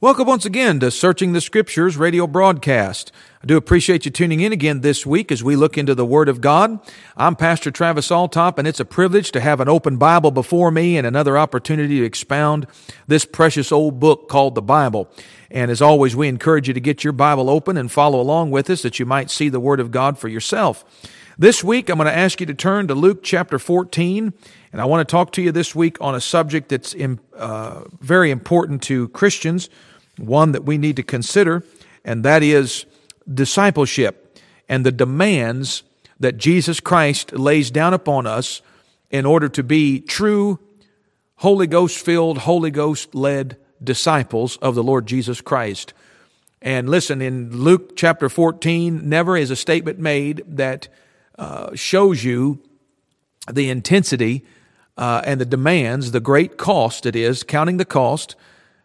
Welcome once again to Searching the Scriptures radio broadcast. I do appreciate you tuning in again this week as we look into the Word of God. I'm Pastor Travis Altop, and it's a privilege to have an open Bible before me and another opportunity to expound this precious old book called the Bible. And as always, we encourage you to get your Bible open and follow along with us that you might see the Word of God for yourself. This week, I'm going to ask you to turn to Luke chapter 14, and I want to talk to you this week on a subject that's uh, very important to Christians one that we need to consider, and that is discipleship and the demands that Jesus Christ lays down upon us in order to be true, Holy Ghost filled, Holy Ghost led disciples of the Lord Jesus Christ. And listen, in Luke chapter 14, never is a statement made that uh, shows you the intensity uh, and the demands, the great cost it is, counting the cost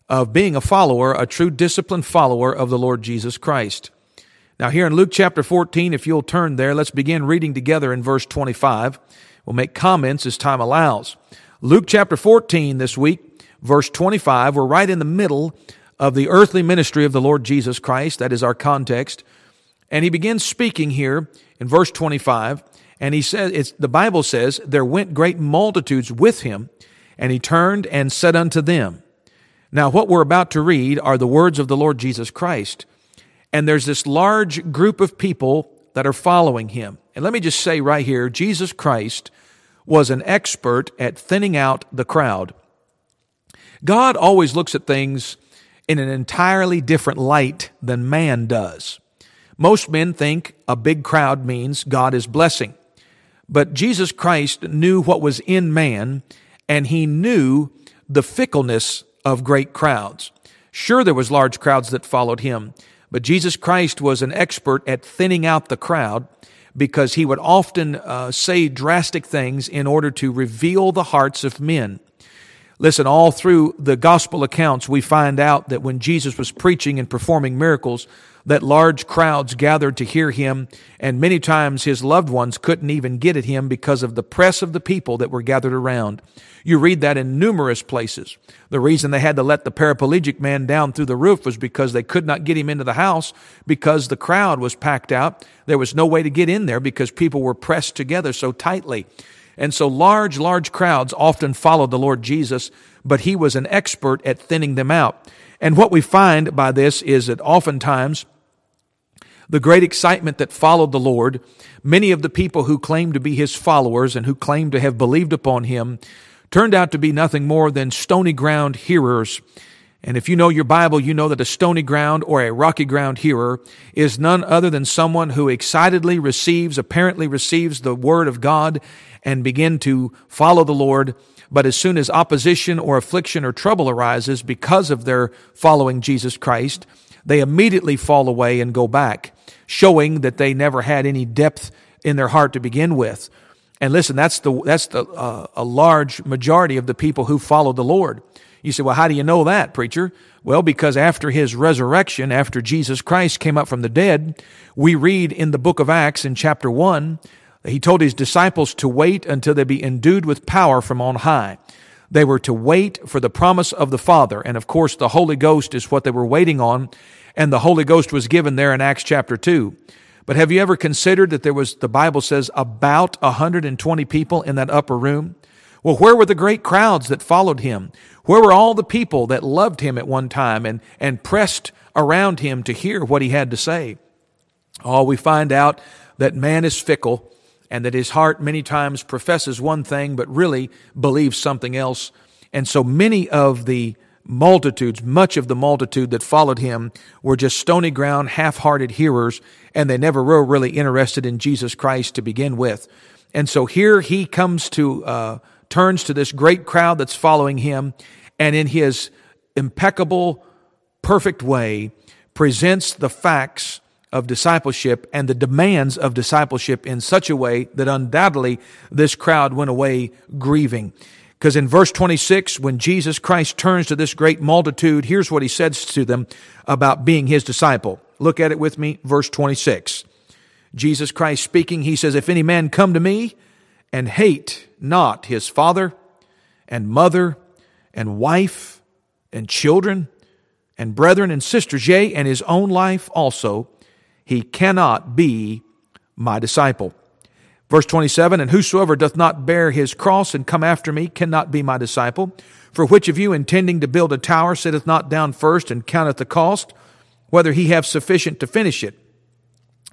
of being a follower, a true disciplined follower of the Lord Jesus Christ. Now, here in Luke chapter 14, if you'll turn there, let's begin reading together in verse 25. We'll make comments as time allows. Luke chapter 14 this week, verse 25, we're right in the middle of the earthly ministry of the Lord Jesus Christ. That is our context. And he begins speaking here in verse 25. And he says, it's, the Bible says, there went great multitudes with him, and he turned and said unto them, now, what we're about to read are the words of the Lord Jesus Christ. And there's this large group of people that are following him. And let me just say right here Jesus Christ was an expert at thinning out the crowd. God always looks at things in an entirely different light than man does. Most men think a big crowd means God is blessing. But Jesus Christ knew what was in man, and he knew the fickleness of great crowds. Sure, there was large crowds that followed him, but Jesus Christ was an expert at thinning out the crowd because he would often uh, say drastic things in order to reveal the hearts of men. Listen, all through the gospel accounts, we find out that when Jesus was preaching and performing miracles, that large crowds gathered to hear him, and many times his loved ones couldn't even get at him because of the press of the people that were gathered around. You read that in numerous places. The reason they had to let the paraplegic man down through the roof was because they could not get him into the house because the crowd was packed out. There was no way to get in there because people were pressed together so tightly. And so large, large crowds often followed the Lord Jesus, but he was an expert at thinning them out. And what we find by this is that oftentimes the great excitement that followed the Lord, many of the people who claimed to be his followers and who claimed to have believed upon him turned out to be nothing more than stony ground hearers. And if you know your Bible, you know that a stony ground or a rocky ground hearer is none other than someone who excitedly receives, apparently receives the word of God and begin to follow the Lord. But as soon as opposition or affliction or trouble arises because of their following Jesus Christ, they immediately fall away and go back, showing that they never had any depth in their heart to begin with. And listen, that's the that's the uh, a large majority of the people who follow the Lord. You say, well, how do you know that, preacher? Well, because after his resurrection, after Jesus Christ came up from the dead, we read in the book of Acts in chapter 1, he told his disciples to wait until they be endued with power from on high. They were to wait for the promise of the Father. And of course, the Holy Ghost is what they were waiting on. And the Holy Ghost was given there in Acts chapter 2. But have you ever considered that there was, the Bible says, about 120 people in that upper room? Well, where were the great crowds that followed him? Where were all the people that loved him at one time and, and pressed around him to hear what he had to say? Oh, we find out that man is fickle and that his heart many times professes one thing but really believes something else. And so many of the multitudes, much of the multitude that followed him were just stony ground, half-hearted hearers, and they never were really interested in Jesus Christ to begin with. And so here he comes to, uh, turns to this great crowd that's following him, and in his impeccable, perfect way, presents the facts of discipleship and the demands of discipleship in such a way that undoubtedly this crowd went away grieving. Because in verse 26, when Jesus Christ turns to this great multitude, here's what he says to them about being his disciple. Look at it with me, verse 26. Jesus Christ speaking, he says, If any man come to me and hate not his father and mother and wife and children and brethren and sisters, yea, and his own life also, he cannot be my disciple. Verse 27 And whosoever doth not bear his cross and come after me cannot be my disciple. For which of you, intending to build a tower, sitteth not down first and counteth the cost, whether he have sufficient to finish it?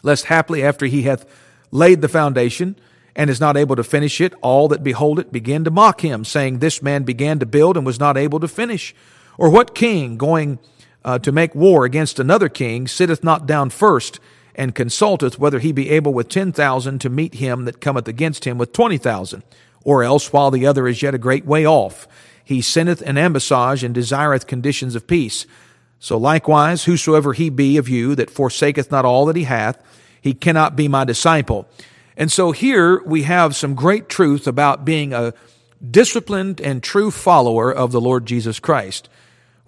Lest haply, after he hath laid the foundation, and is not able to finish it, all that behold it begin to mock him, saying, This man began to build and was not able to finish. Or what king, going uh, to make war against another king, sitteth not down first, and consulteth whether he be able with ten thousand to meet him that cometh against him with twenty thousand? Or else, while the other is yet a great way off, he sendeth an ambassage and desireth conditions of peace. So likewise, whosoever he be of you that forsaketh not all that he hath, he cannot be my disciple. And so here we have some great truth about being a disciplined and true follower of the Lord Jesus Christ,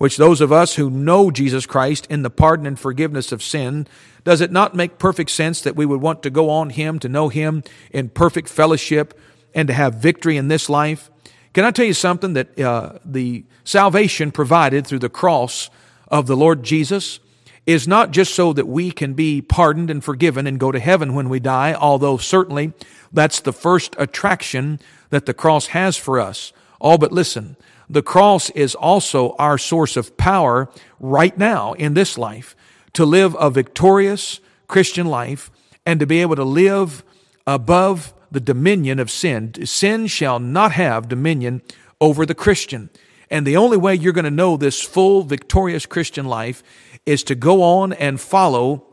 which those of us who know Jesus Christ in the pardon and forgiveness of sin, does it not make perfect sense that we would want to go on Him, to know Him in perfect fellowship, and to have victory in this life? Can I tell you something that uh, the salvation provided through the cross of the Lord Jesus is not just so that we can be pardoned and forgiven and go to heaven when we die, although certainly that's the first attraction that the cross has for us. All but listen, the cross is also our source of power right now in this life to live a victorious Christian life and to be able to live above the dominion of sin. Sin shall not have dominion over the Christian. And the only way you're going to know this full, victorious Christian life is to go on and follow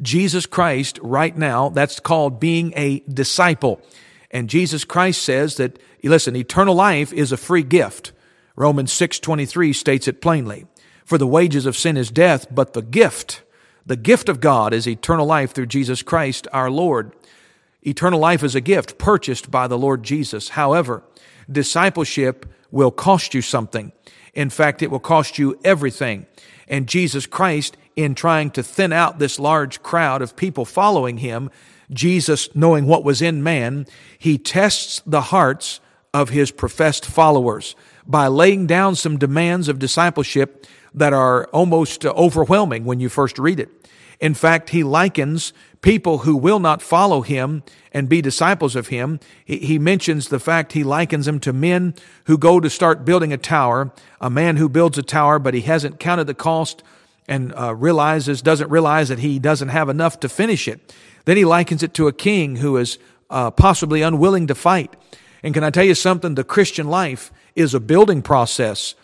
Jesus Christ right now. That's called being a disciple. And Jesus Christ says that, listen, eternal life is a free gift. Romans 6:23 states it plainly. For the wages of sin is death, but the gift, the gift of God is eternal life through Jesus Christ our Lord. Eternal life is a gift purchased by the Lord Jesus. However, discipleship will cost you something. In fact, it will cost you everything. And Jesus Christ, in trying to thin out this large crowd of people following him, Jesus, knowing what was in man, he tests the hearts of his professed followers by laying down some demands of discipleship that are almost overwhelming when you first read it. In fact, he likens people who will not follow him and be disciples of him. He mentions the fact he likens them to men who go to start building a tower, a man who builds a tower, but he hasn't counted the cost and uh, realizes, doesn't realize that he doesn't have enough to finish it. Then he likens it to a king who is uh, possibly unwilling to fight. And can I tell you something? The Christian life is a building process.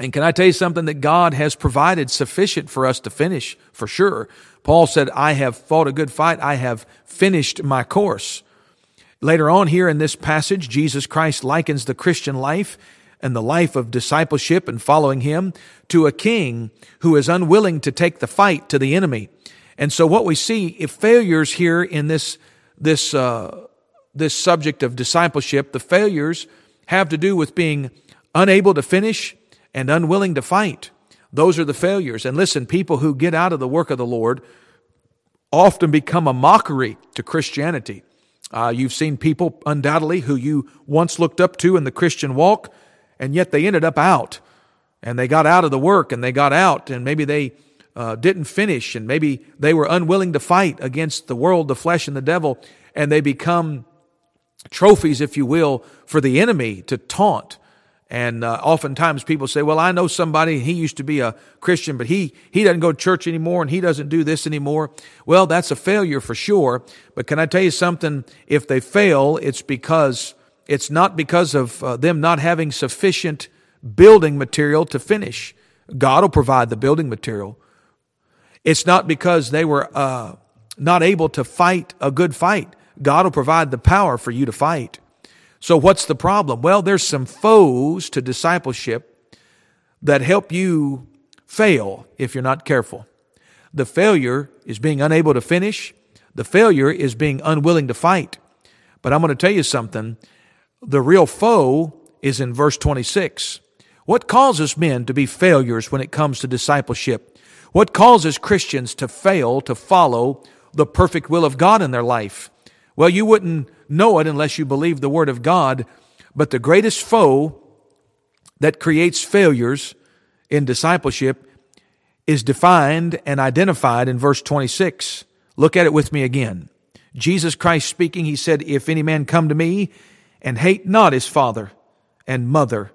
And can I tell you something that God has provided sufficient for us to finish for sure? Paul said, I have fought a good fight. I have finished my course. Later on here in this passage, Jesus Christ likens the Christian life and the life of discipleship and following him to a king who is unwilling to take the fight to the enemy. And so what we see, if failures here in this, this, uh, this subject of discipleship, the failures have to do with being unable to finish and unwilling to fight. Those are the failures. And listen, people who get out of the work of the Lord often become a mockery to Christianity. Uh, you've seen people undoubtedly who you once looked up to in the Christian walk, and yet they ended up out. And they got out of the work and they got out, and maybe they uh, didn't finish, and maybe they were unwilling to fight against the world, the flesh, and the devil, and they become trophies, if you will, for the enemy to taunt and uh, oftentimes people say, well, I know somebody, he used to be a Christian, but he, he doesn't go to church anymore and he doesn't do this anymore. Well, that's a failure for sure. But can I tell you something? If they fail, it's because, it's not because of uh, them not having sufficient building material to finish. God will provide the building material. It's not because they were uh, not able to fight a good fight. God will provide the power for you to fight. So, what's the problem? Well, there's some foes to discipleship that help you fail if you're not careful. The failure is being unable to finish, the failure is being unwilling to fight. But I'm going to tell you something the real foe is in verse 26. What causes men to be failures when it comes to discipleship? What causes Christians to fail to follow the perfect will of God in their life? Well, you wouldn't know it unless you believe the Word of God. But the greatest foe that creates failures in discipleship is defined and identified in verse 26. Look at it with me again. Jesus Christ speaking, he said, If any man come to me and hate not his father and mother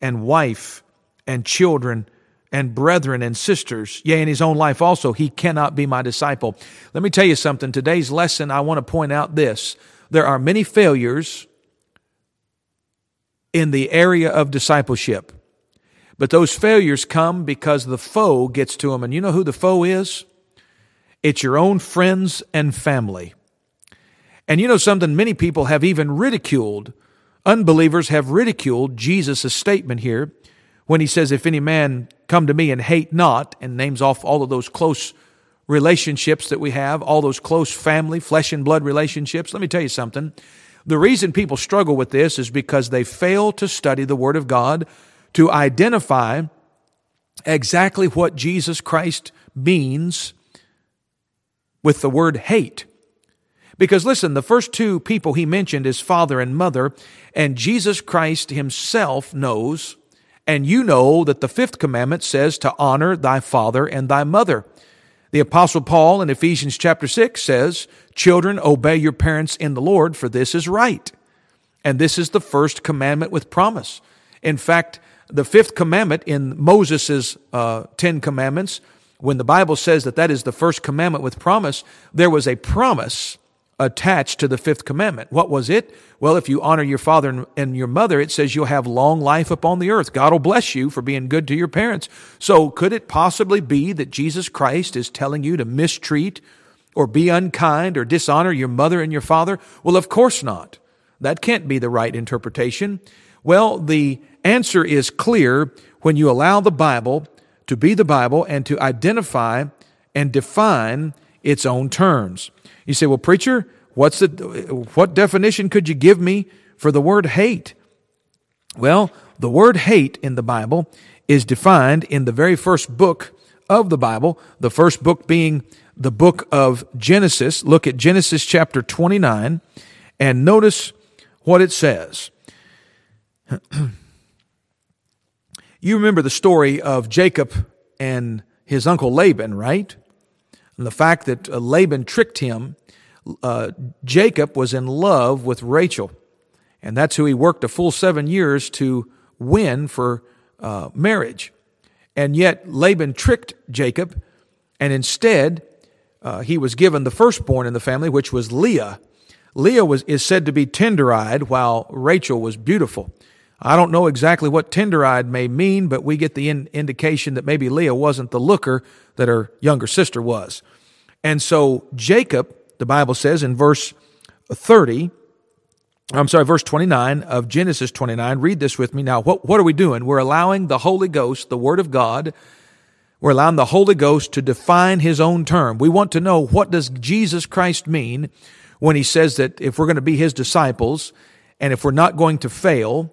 and wife and children and brethren and sisters, yea, in his own life also, he cannot be my disciple. Let me tell you something. Today's lesson, I want to point out this. There are many failures in the area of discipleship. But those failures come because the foe gets to them. And you know who the foe is? It's your own friends and family. And you know something? Many people have even ridiculed, unbelievers have ridiculed Jesus' statement here when he says, If any man come to me and hate not, and names off all of those close relationships that we have, all those close family, flesh and blood relationships. Let me tell you something. The reason people struggle with this is because they fail to study the Word of God to identify exactly what Jesus Christ means with the word hate. Because listen, the first two people he mentioned is father and mother, and Jesus Christ himself knows, and you know that the fifth commandment says to honor thy father and thy mother. The apostle Paul in Ephesians chapter 6 says, children obey your parents in the Lord for this is right. And this is the first commandment with promise. In fact, the fifth commandment in Moses' uh, Ten Commandments, when the Bible says that that is the first commandment with promise, there was a promise attached to the fifth commandment. What was it? Well, if you honor your father and your mother, it says you'll have long life upon the earth. God will bless you for being good to your parents. So could it possibly be that Jesus Christ is telling you to mistreat or be unkind or dishonor your mother and your father? Well, of course not. That can't be the right interpretation. Well, the answer is clear when you allow the Bible to be the Bible and to identify and define its own terms. You say, well, preacher, what's the, what definition could you give me for the word hate? Well, the word hate in the Bible is defined in the very first book of the Bible, the first book being the book of Genesis. Look at Genesis chapter 29 and notice what it says. You remember the story of Jacob and his uncle Laban, right? And the fact that uh, Laban tricked him. Uh, Jacob was in love with Rachel, and that's who he worked a full seven years to win for uh, marriage. And yet Laban tricked Jacob, and instead uh, he was given the firstborn in the family, which was Leah. Leah was is said to be tender-eyed, while Rachel was beautiful. I don't know exactly what tender eyed may mean, but we get the in- indication that maybe Leah wasn't the looker that her younger sister was. And so Jacob, the Bible says in verse 30, I'm sorry, verse 29 of Genesis 29, read this with me. Now, what, what are we doing? We're allowing the Holy Ghost, the Word of God, we're allowing the Holy Ghost to define His own term. We want to know what does Jesus Christ mean when He says that if we're going to be His disciples and if we're not going to fail,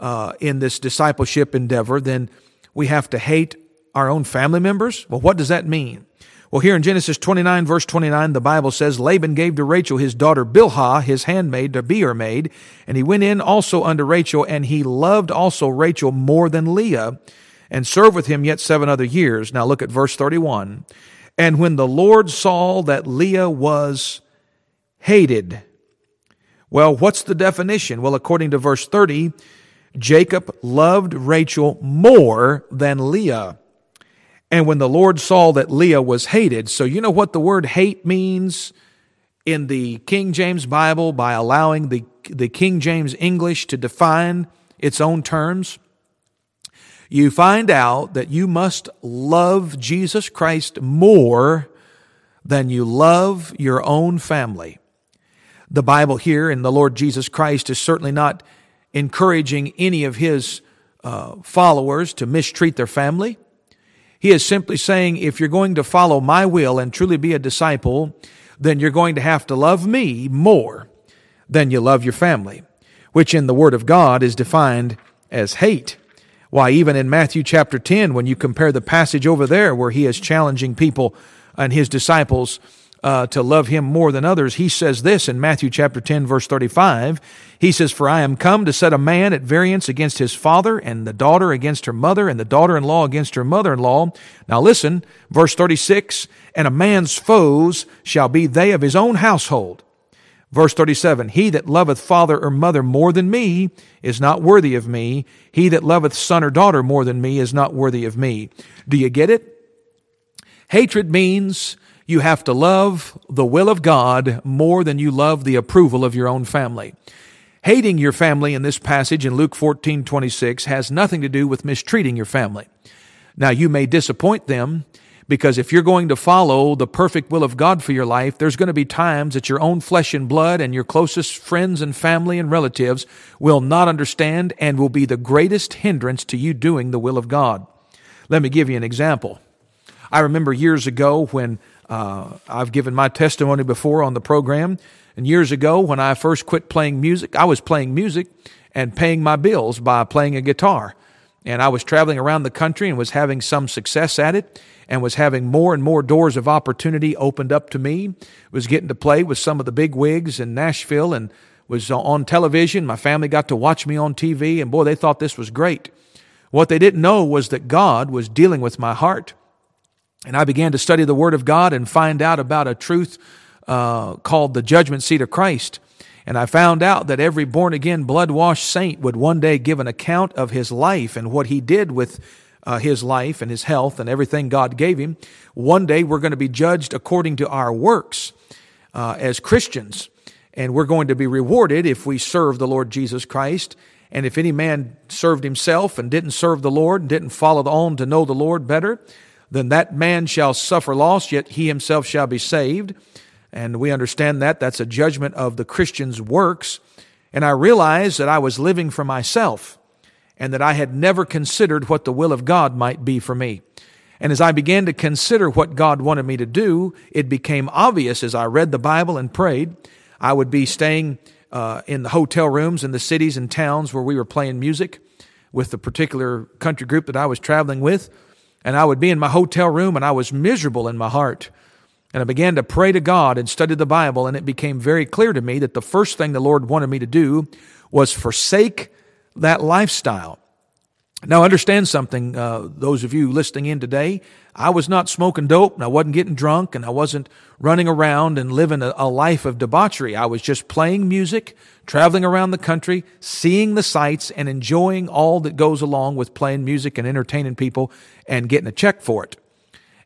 uh, in this discipleship endeavor, then we have to hate our own family members? Well, what does that mean? Well, here in Genesis 29, verse 29, the Bible says, Laban gave to Rachel his daughter Bilhah, his handmaid, to be her maid, and he went in also unto Rachel, and he loved also Rachel more than Leah, and served with him yet seven other years. Now look at verse 31. And when the Lord saw that Leah was hated, well, what's the definition? Well, according to verse 30, Jacob loved Rachel more than Leah. And when the Lord saw that Leah was hated, so you know what the word hate means in the King James Bible by allowing the, the King James English to define its own terms? You find out that you must love Jesus Christ more than you love your own family. The Bible here in the Lord Jesus Christ is certainly not encouraging any of his uh, followers to mistreat their family. He is simply saying, if you're going to follow my will and truly be a disciple, then you're going to have to love me more than you love your family, which in the Word of God is defined as hate. Why, even in Matthew chapter 10, when you compare the passage over there where he is challenging people and his disciples uh, to love him more than others, he says this in Matthew chapter 10, verse 35. He says, For I am come to set a man at variance against his father, and the daughter against her mother, and the daughter in law against her mother in law. Now listen, verse 36 And a man's foes shall be they of his own household. Verse 37 He that loveth father or mother more than me is not worthy of me. He that loveth son or daughter more than me is not worthy of me. Do you get it? Hatred means you have to love the will of God more than you love the approval of your own family. Hating your family in this passage in Luke 14, 26 has nothing to do with mistreating your family. Now, you may disappoint them because if you're going to follow the perfect will of God for your life, there's going to be times that your own flesh and blood and your closest friends and family and relatives will not understand and will be the greatest hindrance to you doing the will of God. Let me give you an example. I remember years ago when uh, I've given my testimony before on the program. And years ago, when I first quit playing music, I was playing music and paying my bills by playing a guitar. And I was traveling around the country and was having some success at it and was having more and more doors of opportunity opened up to me. Was getting to play with some of the big wigs in Nashville and was on television. My family got to watch me on TV and boy, they thought this was great. What they didn't know was that God was dealing with my heart and I began to study the Word of God and find out about a truth uh, called the judgment seat of Christ. And I found out that every born again, blood washed saint would one day give an account of his life and what he did with uh, his life and his health and everything God gave him. One day we're going to be judged according to our works uh, as Christians. And we're going to be rewarded if we serve the Lord Jesus Christ. And if any man served himself and didn't serve the Lord and didn't follow on to know the Lord better, then that man shall suffer loss, yet he himself shall be saved. And we understand that. That's a judgment of the Christian's works. And I realized that I was living for myself and that I had never considered what the will of God might be for me. And as I began to consider what God wanted me to do, it became obvious as I read the Bible and prayed. I would be staying uh, in the hotel rooms in the cities and towns where we were playing music with the particular country group that I was traveling with. And I would be in my hotel room and I was miserable in my heart. And I began to pray to God and study the Bible, and it became very clear to me that the first thing the Lord wanted me to do was forsake that lifestyle. Now, understand something, uh, those of you listening in today. I was not smoking dope, and I wasn't getting drunk, and I wasn't running around and living a, a life of debauchery. I was just playing music, traveling around the country, seeing the sights, and enjoying all that goes along with playing music and entertaining people and getting a check for it.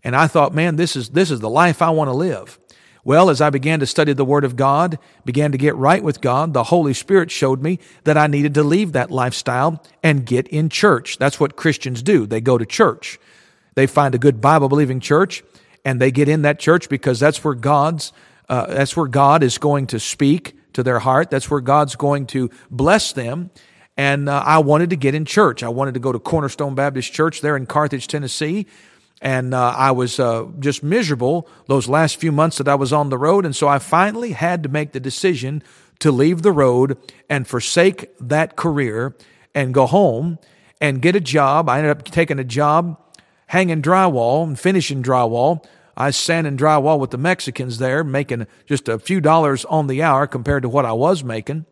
And I thought, man, this is, this is the life I want to live. Well, as I began to study the Word of God, began to get right with God, the Holy Spirit showed me that I needed to leave that lifestyle and get in church. That's what Christians do. They go to church. They find a good Bible believing church and they get in that church because that's where God's, uh, that's where God is going to speak to their heart. That's where God's going to bless them. And uh, I wanted to get in church. I wanted to go to Cornerstone Baptist Church there in Carthage, Tennessee. And uh, I was uh, just miserable those last few months that I was on the road. And so I finally had to make the decision to leave the road and forsake that career and go home and get a job. I ended up taking a job hanging drywall and finishing drywall. I was sanding drywall with the Mexicans there, making just a few dollars on the hour compared to what I was making.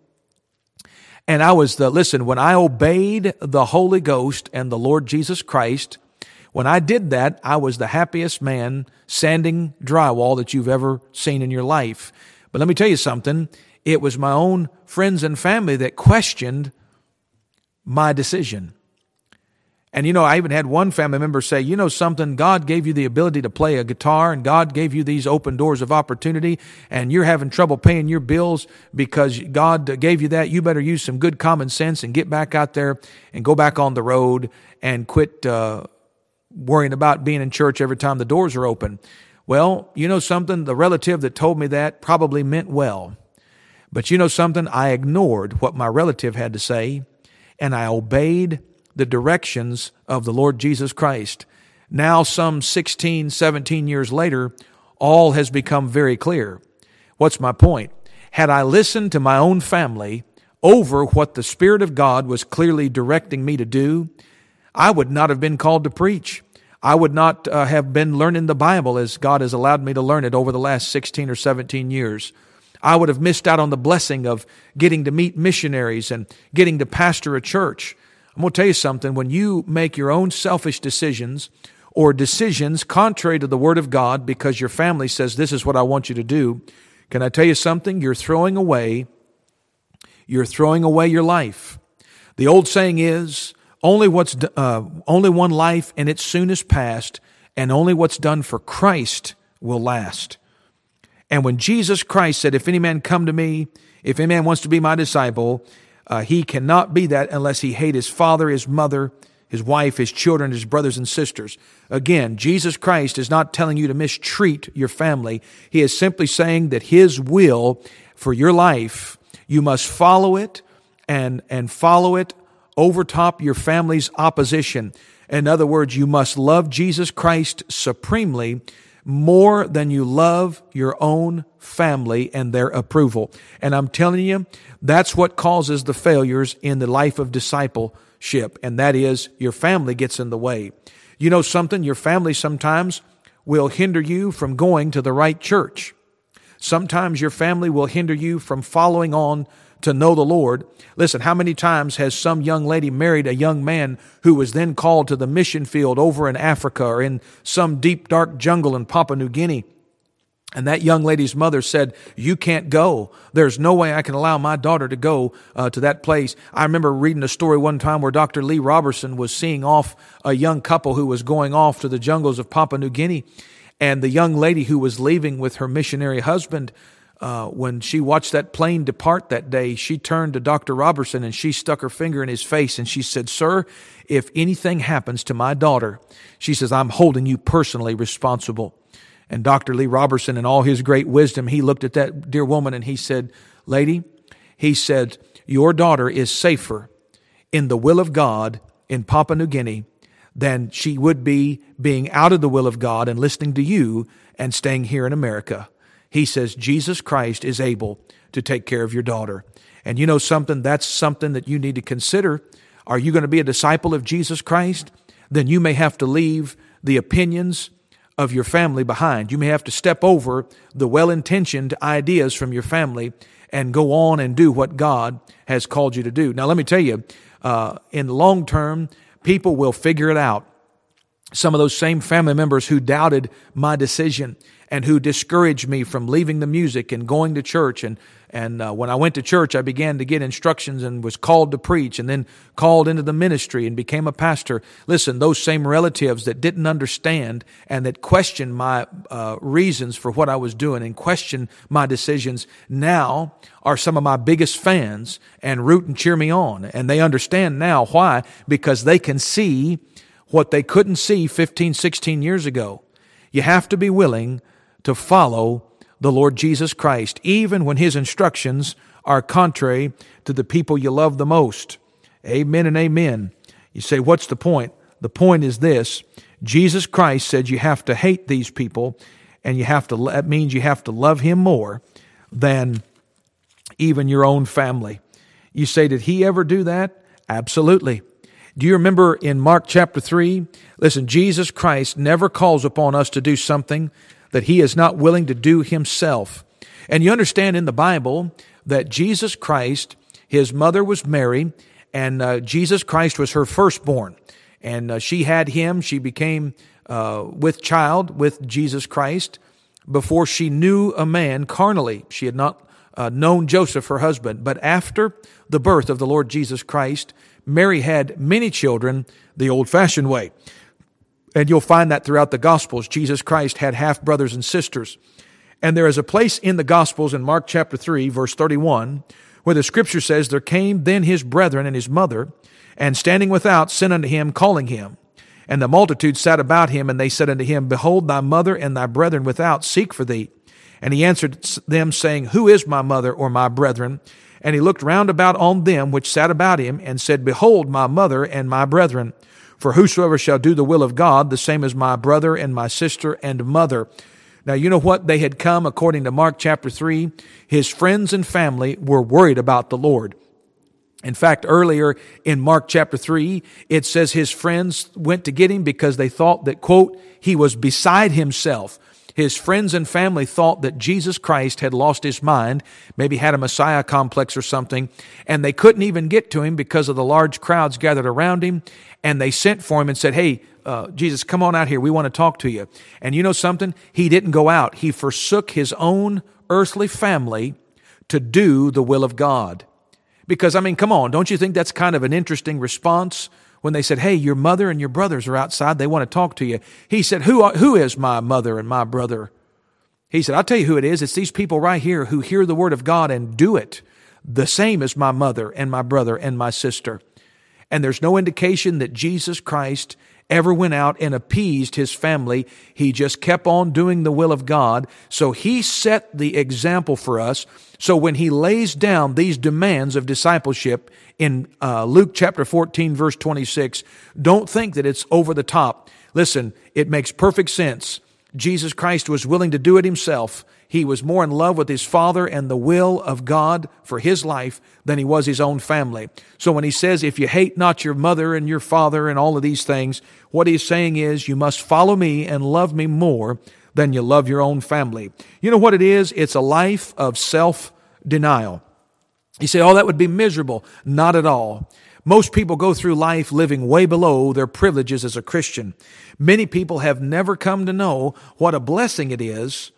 And I was the, listen, when I obeyed the Holy Ghost and the Lord Jesus Christ, when I did that, I was the happiest man sanding drywall that you've ever seen in your life. But let me tell you something. It was my own friends and family that questioned my decision. And you know, I even had one family member say, you know something, God gave you the ability to play a guitar and God gave you these open doors of opportunity and you're having trouble paying your bills because God gave you that. You better use some good common sense and get back out there and go back on the road and quit, uh, worrying about being in church every time the doors are open. Well, you know something? The relative that told me that probably meant well. But you know something? I ignored what my relative had to say and I obeyed the directions of the Lord Jesus Christ. Now, some 16, 17 years later, all has become very clear. What's my point? Had I listened to my own family over what the Spirit of God was clearly directing me to do, I would not have been called to preach. I would not uh, have been learning the Bible as God has allowed me to learn it over the last 16 or 17 years. I would have missed out on the blessing of getting to meet missionaries and getting to pastor a church. I'm going to tell you something. When you make your own selfish decisions or decisions contrary to the Word of God because your family says, This is what I want you to do, can I tell you something? You're throwing away, you're throwing away your life. The old saying is, only what's uh, only one life and its soon is past, and only what's done for Christ will last. And when Jesus Christ said, "If any man come to me, if any man wants to be my disciple, uh, he cannot be that unless he hate his father, his mother, his wife, his children, his brothers and sisters." Again, Jesus Christ is not telling you to mistreat your family. He is simply saying that his will for your life, you must follow it and and follow it overtop your family's opposition. In other words, you must love Jesus Christ supremely more than you love your own family and their approval. And I'm telling you, that's what causes the failures in the life of discipleship. And that is your family gets in the way. You know something? Your family sometimes will hinder you from going to the right church. Sometimes your family will hinder you from following on to know the Lord. Listen, how many times has some young lady married a young man who was then called to the mission field over in Africa or in some deep, dark jungle in Papua New Guinea? And that young lady's mother said, You can't go. There's no way I can allow my daughter to go uh, to that place. I remember reading a story one time where Dr. Lee Roberson was seeing off a young couple who was going off to the jungles of Papua New Guinea. And the young lady who was leaving with her missionary husband uh, when she watched that plane depart that day, she turned to Dr. Roberson and she stuck her finger in his face and she said, Sir, if anything happens to my daughter, she says, I'm holding you personally responsible. And Dr. Lee Roberson, in all his great wisdom, he looked at that dear woman and he said, Lady, he said, Your daughter is safer in the will of God in Papua New Guinea than she would be being out of the will of God and listening to you and staying here in America he says Jesus Christ is able to take care of your daughter. And you know something? That's something that you need to consider. Are you going to be a disciple of Jesus Christ? Then you may have to leave the opinions of your family behind. You may have to step over the well intentioned ideas from your family and go on and do what God has called you to do. Now, let me tell you, uh, in the long term, people will figure it out. Some of those same family members who doubted my decision and who discouraged me from leaving the music and going to church. And, and uh, when I went to church, I began to get instructions and was called to preach and then called into the ministry and became a pastor. Listen, those same relatives that didn't understand and that questioned my uh, reasons for what I was doing and questioned my decisions now are some of my biggest fans and root and cheer me on. And they understand now why, because they can see what they couldn't see 15, 16 years ago. You have to be willing to follow the Lord Jesus Christ, even when his instructions are contrary to the people you love the most. Amen and amen. You say, what's the point? The point is this Jesus Christ said you have to hate these people, and you have to, that means you have to love him more than even your own family. You say, did he ever do that? Absolutely. Do you remember in Mark chapter 3? Listen, Jesus Christ never calls upon us to do something that he is not willing to do himself. And you understand in the Bible that Jesus Christ, his mother was Mary, and uh, Jesus Christ was her firstborn. And uh, she had him, she became uh, with child with Jesus Christ before she knew a man carnally. She had not uh, known Joseph, her husband. But after the birth of the Lord Jesus Christ, Mary had many children the old fashioned way. And you'll find that throughout the Gospels. Jesus Christ had half brothers and sisters. And there is a place in the Gospels in Mark chapter 3, verse 31, where the scripture says, There came then his brethren and his mother, and standing without sent unto him, calling him. And the multitude sat about him, and they said unto him, Behold, thy mother and thy brethren without seek for thee. And he answered them, saying, Who is my mother or my brethren? And he looked round about on them which sat about him, and said, Behold, my mother and my brethren. For whosoever shall do the will of God, the same as my brother and my sister and mother. Now, you know what? They had come, according to Mark chapter 3. His friends and family were worried about the Lord. In fact, earlier in Mark chapter 3, it says his friends went to get him because they thought that, quote, he was beside himself. His friends and family thought that Jesus Christ had lost his mind, maybe had a Messiah complex or something, and they couldn't even get to him because of the large crowds gathered around him. And they sent for him and said, Hey, uh, Jesus, come on out here. We want to talk to you. And you know something? He didn't go out. He forsook his own earthly family to do the will of God. Because, I mean, come on, don't you think that's kind of an interesting response? When they said, Hey, your mother and your brothers are outside, they want to talk to you. He said, Who, who is my mother and my brother? He said, I'll tell you who it is. It's these people right here who hear the word of God and do it. The same as my mother and my brother and my sister. And there's no indication that Jesus Christ ever went out and appeased his family. He just kept on doing the will of God. So he set the example for us. So when he lays down these demands of discipleship in uh, Luke chapter 14, verse 26, don't think that it's over the top. Listen, it makes perfect sense. Jesus Christ was willing to do it himself. He was more in love with his Father and the will of God for his life than he was his own family. So when he says, if you hate not your mother and your father and all of these things, what he's saying is you must follow me and love me more than you love your own family. You know what it is? It's a life of self denial. You say, oh, that would be miserable. Not at all. Most people go through life living way below their privileges as a Christian. Many people have never come to know what a blessing it is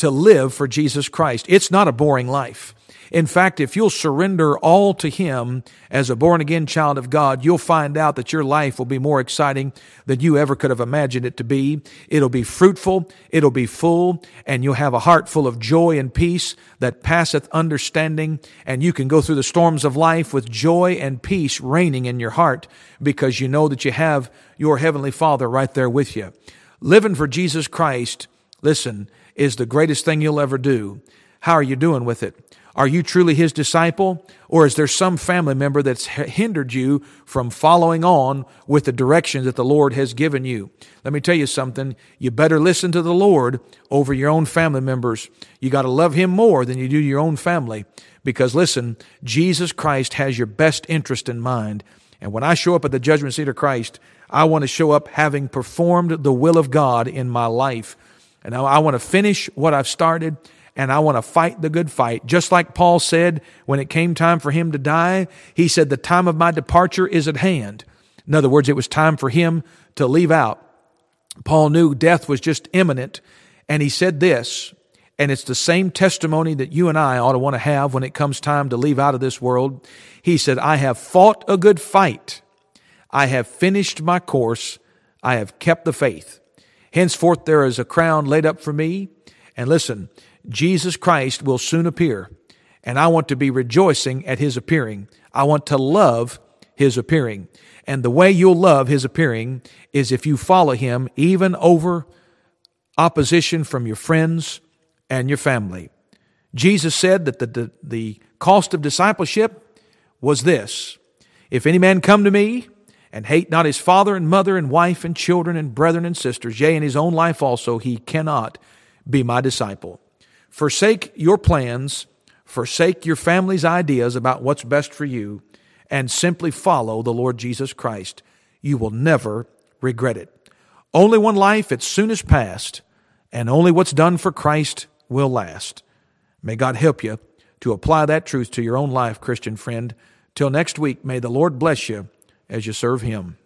to live for Jesus Christ. It's not a boring life. In fact, if you'll surrender all to Him as a born again child of God, you'll find out that your life will be more exciting than you ever could have imagined it to be. It'll be fruitful, it'll be full, and you'll have a heart full of joy and peace that passeth understanding, and you can go through the storms of life with joy and peace reigning in your heart because you know that you have your Heavenly Father right there with you. Living for Jesus Christ, listen, is the greatest thing you'll ever do. How are you doing with it? Are you truly his disciple? Or is there some family member that's hindered you from following on with the direction that the Lord has given you? Let me tell you something. You better listen to the Lord over your own family members. You got to love him more than you do your own family. Because listen, Jesus Christ has your best interest in mind. And when I show up at the judgment seat of Christ, I want to show up having performed the will of God in my life. And I want to finish what I've started and I want to fight the good fight. Just like Paul said when it came time for him to die, he said, The time of my departure is at hand. In other words, it was time for him to leave out. Paul knew death was just imminent, and he said this, and it's the same testimony that you and I ought to want to have when it comes time to leave out of this world. He said, I have fought a good fight. I have finished my course. I have kept the faith. Henceforth, there is a crown laid up for me. And listen, Jesus Christ will soon appear. And I want to be rejoicing at his appearing. I want to love his appearing. And the way you'll love his appearing is if you follow him even over opposition from your friends and your family. Jesus said that the, the, the cost of discipleship was this If any man come to me and hate not his father and mother and wife and children and brethren and sisters, yea, and his own life also, he cannot be my disciple. Forsake your plans, forsake your family's ideas about what's best for you, and simply follow the Lord Jesus Christ. You will never regret it. Only one life, it's soon as past, and only what's done for Christ will last. May God help you to apply that truth to your own life, Christian friend. Till next week, may the Lord bless you as you serve Him.